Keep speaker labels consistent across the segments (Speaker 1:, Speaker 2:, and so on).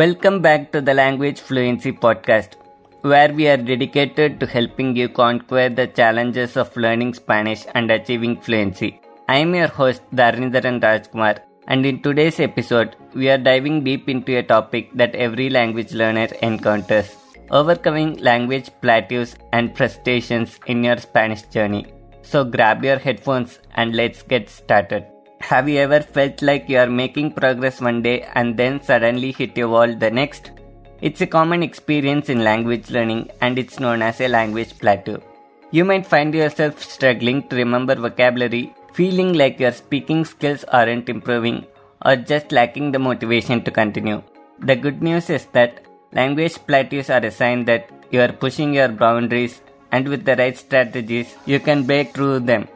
Speaker 1: Welcome back to the Language Fluency Podcast, where we are dedicated to helping you conquer the challenges of learning Spanish and achieving fluency. I am your host, Dharnidharan Rajkumar, and in today's episode, we are diving deep into a topic that every language learner encounters overcoming language plateaus and frustrations in your Spanish journey. So grab your headphones and let's get started. Have you ever felt like you are making progress one day and then suddenly hit a wall the next? It's a common experience in language learning and it's known as a language plateau. You might find yourself struggling to remember vocabulary, feeling like your speaking skills aren't improving, or just lacking the motivation to continue. The good news is that language plateaus are a sign that you are pushing your boundaries and with the right strategies, you can break through them.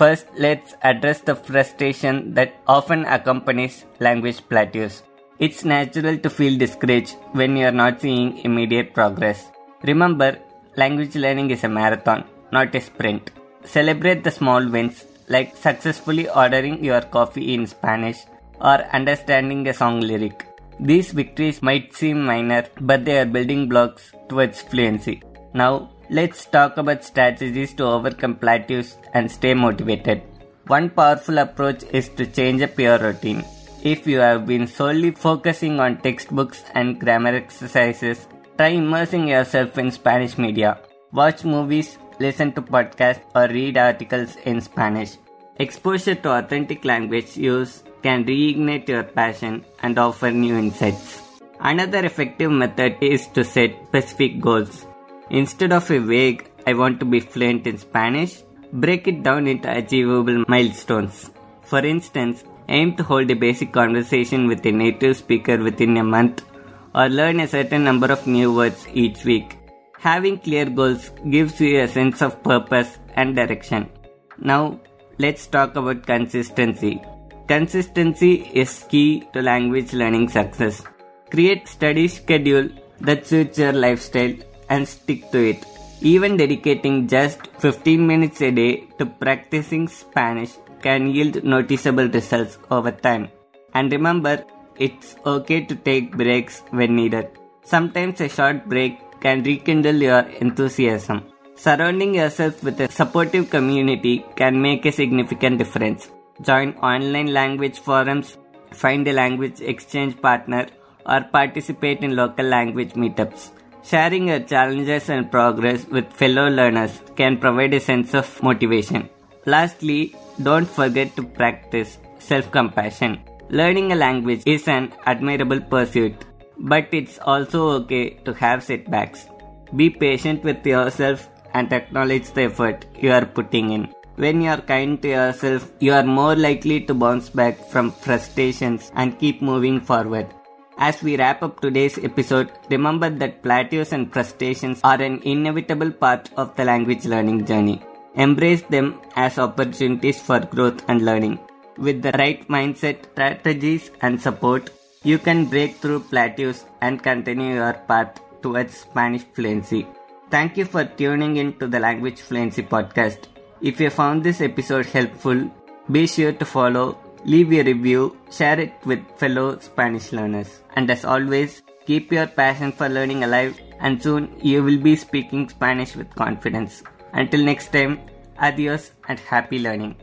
Speaker 1: First, let's address the frustration that often accompanies language plateaus. It's natural to feel discouraged when you are not seeing immediate progress. Remember, language learning is a marathon, not a sprint. Celebrate the small wins like successfully ordering your coffee in Spanish or understanding a song lyric. These victories might seem minor, but they are building blocks towards fluency. Now, let's talk about strategies to overcome plateaus and stay motivated. One powerful approach is to change up your routine. If you have been solely focusing on textbooks and grammar exercises, try immersing yourself in Spanish media. Watch movies, listen to podcasts, or read articles in Spanish. Exposure to authentic language use can reignite your passion and offer new insights. Another effective method is to set specific goals. Instead of a vague, I want to be fluent in Spanish, break it down into achievable milestones. For instance, aim to hold a basic conversation with a native speaker within a month or learn a certain number of new words each week. Having clear goals gives you a sense of purpose and direction. Now, let's talk about consistency. Consistency is key to language learning success. Create study schedule that suits your lifestyle and stick to it. Even dedicating just 15 minutes a day to practicing Spanish can yield noticeable results over time. And remember, it's okay to take breaks when needed. Sometimes a short break can rekindle your enthusiasm. Surrounding yourself with a supportive community can make a significant difference. Join online language forums, find a language exchange partner, or participate in local language meetups. Sharing your challenges and progress with fellow learners can provide a sense of motivation. Lastly, don't forget to practice self compassion. Learning a language is an admirable pursuit, but it's also okay to have setbacks. Be patient with yourself and acknowledge the effort you are putting in. When you are kind to yourself, you are more likely to bounce back from frustrations and keep moving forward. As we wrap up today's episode, remember that plateaus and frustrations are an inevitable part of the language learning journey. Embrace them as opportunities for growth and learning. With the right mindset, strategies, and support, you can break through plateaus and continue your path towards Spanish fluency. Thank you for tuning in to the Language Fluency podcast. If you found this episode helpful, be sure to follow leave a review, share it with fellow Spanish learners. And as always, keep your passion for learning alive, and soon you will be speaking Spanish with confidence. Until next time, adios and happy learning.